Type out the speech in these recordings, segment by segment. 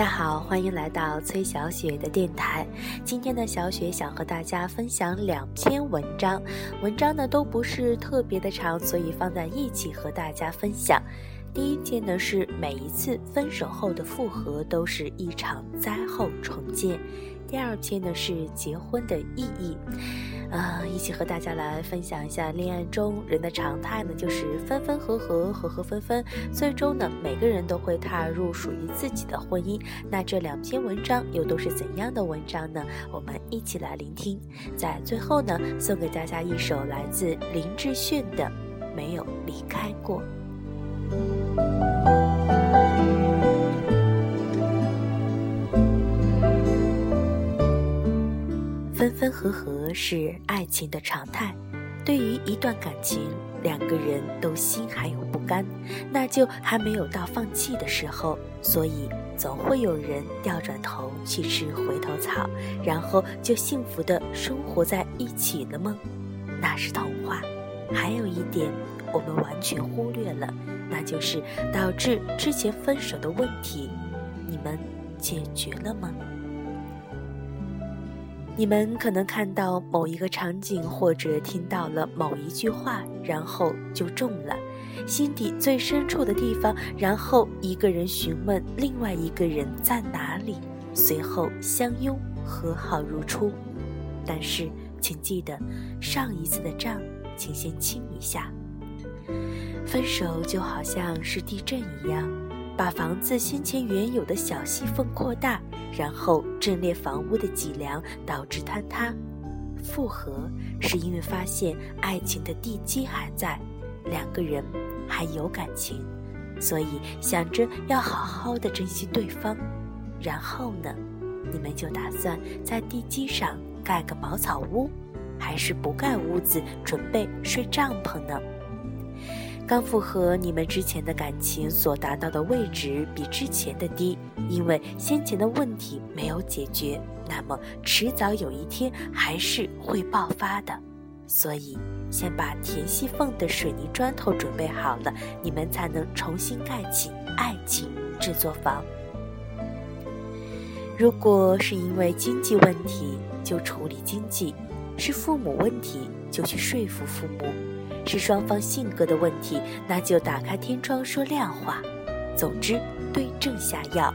大家好，欢迎来到崔小雪的电台。今天呢，小雪想和大家分享两篇文章，文章呢都不是特别的长，所以放在一起和大家分享。第一件呢是每一次分手后的复合都是一场灾后重建，第二篇呢是结婚的意义。啊，一起和大家来分享一下恋爱中人的常态呢，就是分分合合，合合分分，最终呢，每个人都会踏入属于自己的婚姻。那这两篇文章又都是怎样的文章呢？我们一起来聆听。在最后呢，送给大家一首来自林志炫的《没有离开过》。分分合合是爱情的常态。对于一段感情，两个人都心还有不甘，那就还没有到放弃的时候。所以总会有人掉转头去吃回头草，然后就幸福的生活在一起了吗？那是童话。还有一点我们完全忽略了，那就是导致之前分手的问题，你们解决了吗？你们可能看到某一个场景，或者听到了某一句话，然后就中了心底最深处的地方。然后一个人询问另外一个人在哪里，随后相拥和好如初。但是请记得，上一次的账，请先清一下。分手就好像是地震一样。把房子先前原有的小细缝扩大，然后震裂房屋的脊梁，导致坍塌。复合是因为发现爱情的地基还在，两个人还有感情，所以想着要好好的珍惜对方。然后呢，你们就打算在地基上盖个茅草屋，还是不盖屋子，准备睡帐篷呢？刚复合，你们之前的感情所达到的位置比之前的低，因为先前的问题没有解决，那么迟早有一天还是会爆发的。所以，先把填细缝的水泥砖头准备好了，你们才能重新盖起爱情这座房。如果是因为经济问题，就处理经济；是父母问题，就去说服父母。是双方性格的问题，那就打开天窗说亮话。总之，对症下药。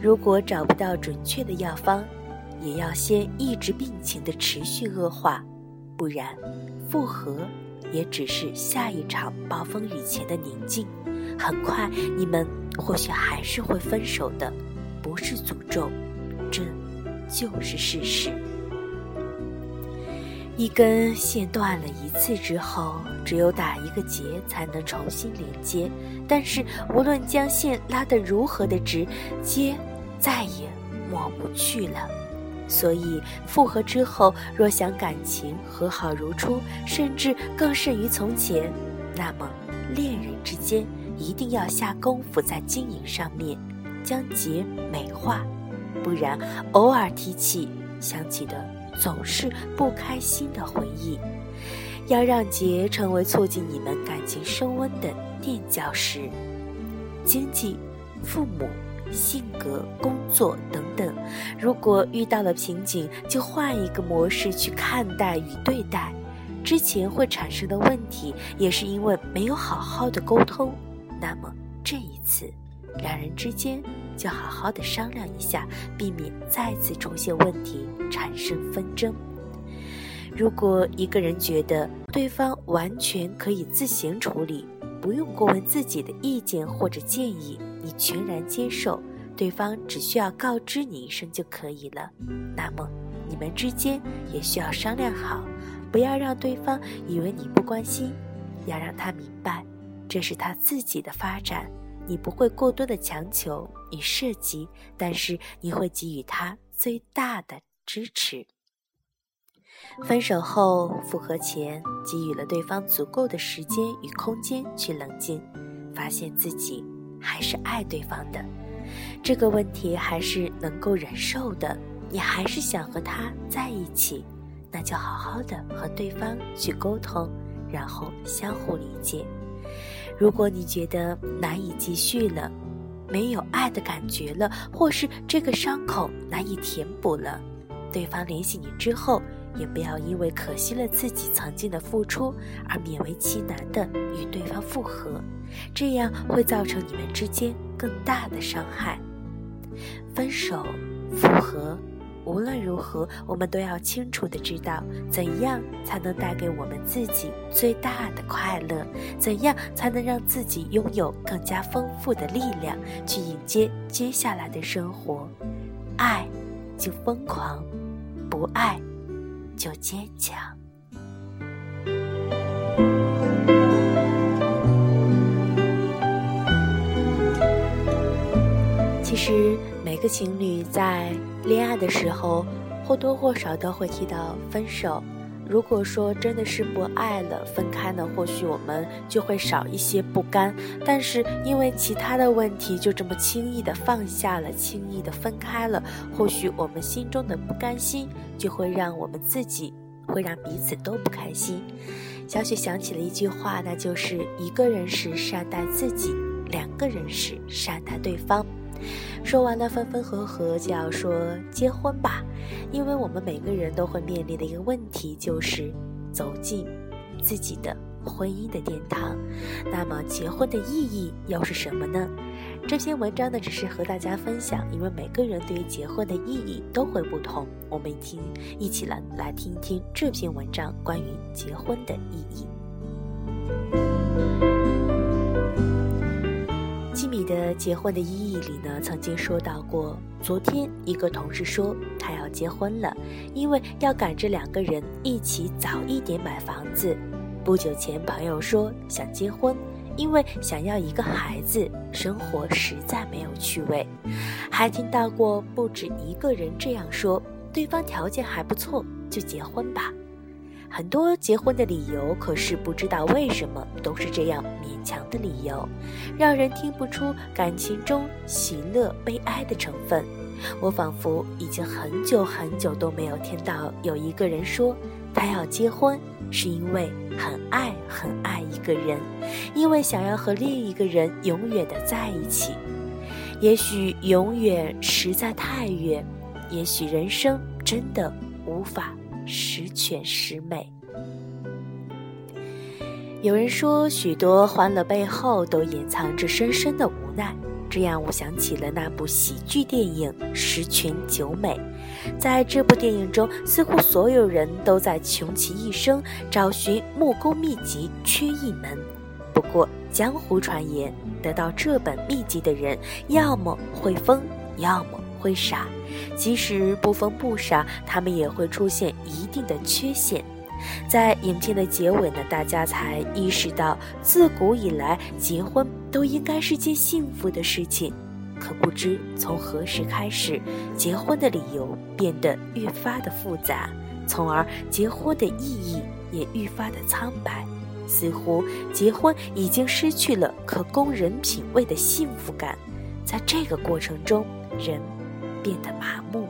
如果找不到准确的药方，也要先抑制病情的持续恶化，不然，复合也只是下一场暴风雨前的宁静。很快，你们或许还是会分手的，不是诅咒，这就是事实。一根线断了一次之后，只有打一个结才能重新连接。但是无论将线拉得如何的直，结再也抹不去了。所以复合之后，若想感情和好如初，甚至更胜于从前，那么恋人之间一定要下功夫在经营上面，将结美化，不然偶尔提起，想起的。总是不开心的回忆，要让结成为促进你们感情升温的垫脚石。经济、父母、性格、工作等等，如果遇到了瓶颈，就换一个模式去看待与对待。之前会产生的问题，也是因为没有好好的沟通。那么这一次。两人之间就好好的商量一下，避免再次出现问题，产生纷争。如果一个人觉得对方完全可以自行处理，不用过问自己的意见或者建议，你全然接受，对方只需要告知你一声就可以了，那么你们之间也需要商量好，不要让对方以为你不关心，要让他明白，这是他自己的发展。你不会过多的强求与涉及，但是你会给予他最大的支持。分手后复合前，给予了对方足够的时间与空间去冷静，发现自己还是爱对方的，这个问题还是能够忍受的，你还是想和他在一起，那就好好的和对方去沟通，然后相互理解。如果你觉得难以继续了，没有爱的感觉了，或是这个伤口难以填补了，对方联系你之后，也不要因为可惜了自己曾经的付出而勉为其难的与对方复合，这样会造成你们之间更大的伤害。分手，复合。无论如何，我们都要清楚的知道，怎样才能带给我们自己最大的快乐，怎样才能让自己拥有更加丰富的力量，去迎接接下来的生活。爱，就疯狂；不爱，就坚强。其实。每个情侣在恋爱的时候，或多或少都会提到分手。如果说真的是不爱了，分开呢，或许我们就会少一些不甘。但是因为其他的问题，就这么轻易的放下了，轻易的分开了，或许我们心中的不甘心，就会让我们自己，会让彼此都不开心。小雪想起了一句话，那就是一个人时善待自己，两个人时善待对方。说完了分分合合，就要说结婚吧，因为我们每个人都会面临的一个问题就是走进自己的婚姻的殿堂。那么结婚的意义又是什么呢？这篇文章呢，只是和大家分享，因为每个人对于结婚的意义都会不同。我们听，一起来来听一听这篇文章关于结婚的意义。米的结婚的意义里呢，曾经说到过。昨天一个同事说他要结婚了，因为要赶着两个人一起早一点买房子。不久前朋友说想结婚，因为想要一个孩子，生活实在没有趣味。还听到过不止一个人这样说，对方条件还不错，就结婚吧。很多结婚的理由，可是不知道为什么都是这样勉强的理由，让人听不出感情中喜乐悲哀的成分。我仿佛已经很久很久都没有听到有一个人说他要结婚是因为很爱很爱一个人，因为想要和另一个人永远的在一起。也许永远实在太远，也许人生真的无法。十全十美。有人说，许多欢乐背后都隐藏着深深的无奈，这让我想起了那部喜剧电影《十全九美》。在这部电影中，似乎所有人都在穷其一生找寻木工秘籍，缺一门。不过，江湖传言，得到这本秘籍的人，要么会疯，要么……会傻，即使不疯不傻，他们也会出现一定的缺陷。在影片的结尾呢，大家才意识到，自古以来结婚都应该是件幸福的事情。可不知从何时开始，结婚的理由变得愈发的复杂，从而结婚的意义也愈发的苍白。似乎结婚已经失去了可供人品味的幸福感。在这个过程中，人。变得麻木。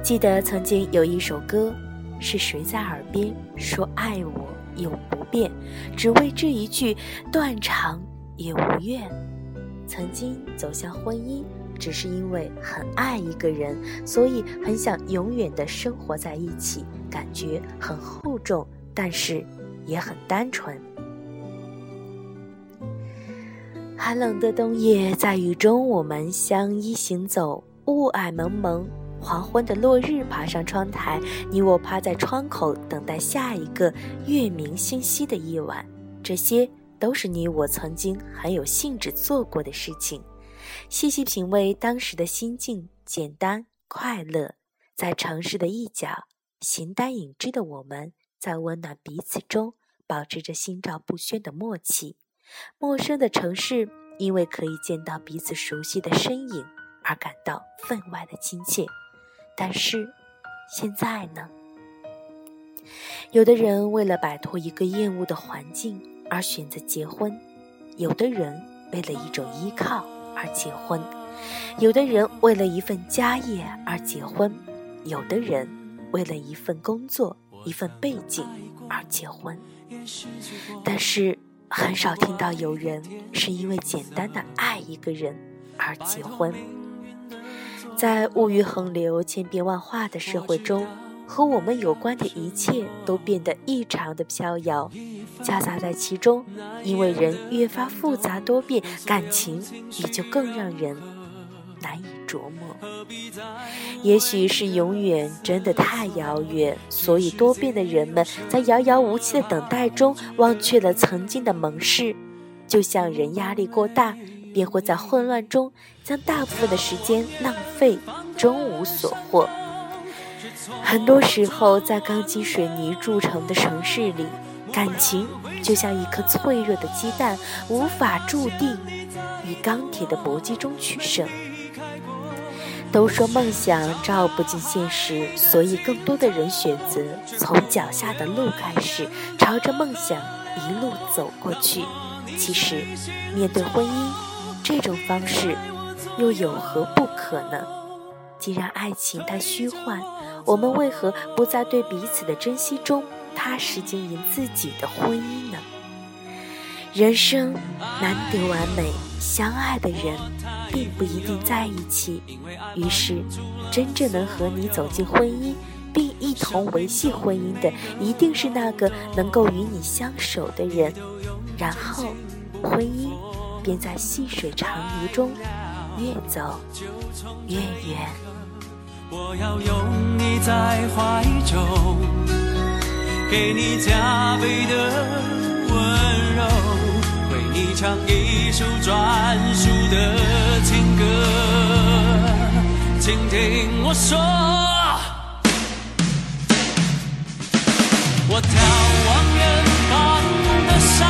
记得曾经有一首歌，是谁在耳边说爱我永不变，只为这一句断肠也无怨。曾经走向婚姻，只是因为很爱一个人，所以很想永远的生活在一起，感觉很厚重，但是也很单纯。寒冷的冬夜，在雨中，我们相依行走。雾霭蒙蒙，黄昏的落日爬上窗台，你我趴在窗口，等待下一个月明星稀的夜晚。这些都是你我曾经很有兴致做过的事情。细细品味当时的心境，简单快乐。在城市的一角，形单影只的我们，在温暖彼此中，保持着心照不宣的默契。陌生的城市，因为可以见到彼此熟悉的身影而感到分外的亲切。但是，现在呢？有的人为了摆脱一个厌恶的环境而选择结婚，有的人为了一种依靠而结婚，有的人为了一份家业而结婚，有的人为了一份工作、一份背景而结婚。但是。很少听到有人是因为简单的爱一个人而结婚。在物欲横流、千变万化的社会中，和我们有关的一切都变得异常的飘摇，夹杂在其中。因为人越发复杂多变，感情也就更让人难以琢磨。也许是永远真的太遥远，所以多变的人们在遥遥无期的等待中，忘却了曾经的盟誓。就像人压力过大。便会在混乱中将大部分的时间浪费，终无所获。很多时候，在钢筋水泥铸成的城市里，感情就像一颗脆弱的鸡蛋，无法注定与钢铁的搏击中取胜。都说梦想照不进现实，所以更多的人选择从脚下的路开始，朝着梦想一路走过去。其实，面对婚姻。这种方式又有何不可能？既然爱情太虚幻，我们为何不在对彼此的珍惜中踏实经营自己的婚姻呢？人生难得完美，相爱的人并不一定在一起。于是，真正能和你走进婚姻，并一同维系婚姻的，一定是那个能够与你相守的人。然后，婚姻。便在细水长流中越走越远。我要拥你在怀中，给你加倍的温柔，你唱一首专属的情歌。请听我说，我眺望远方的山。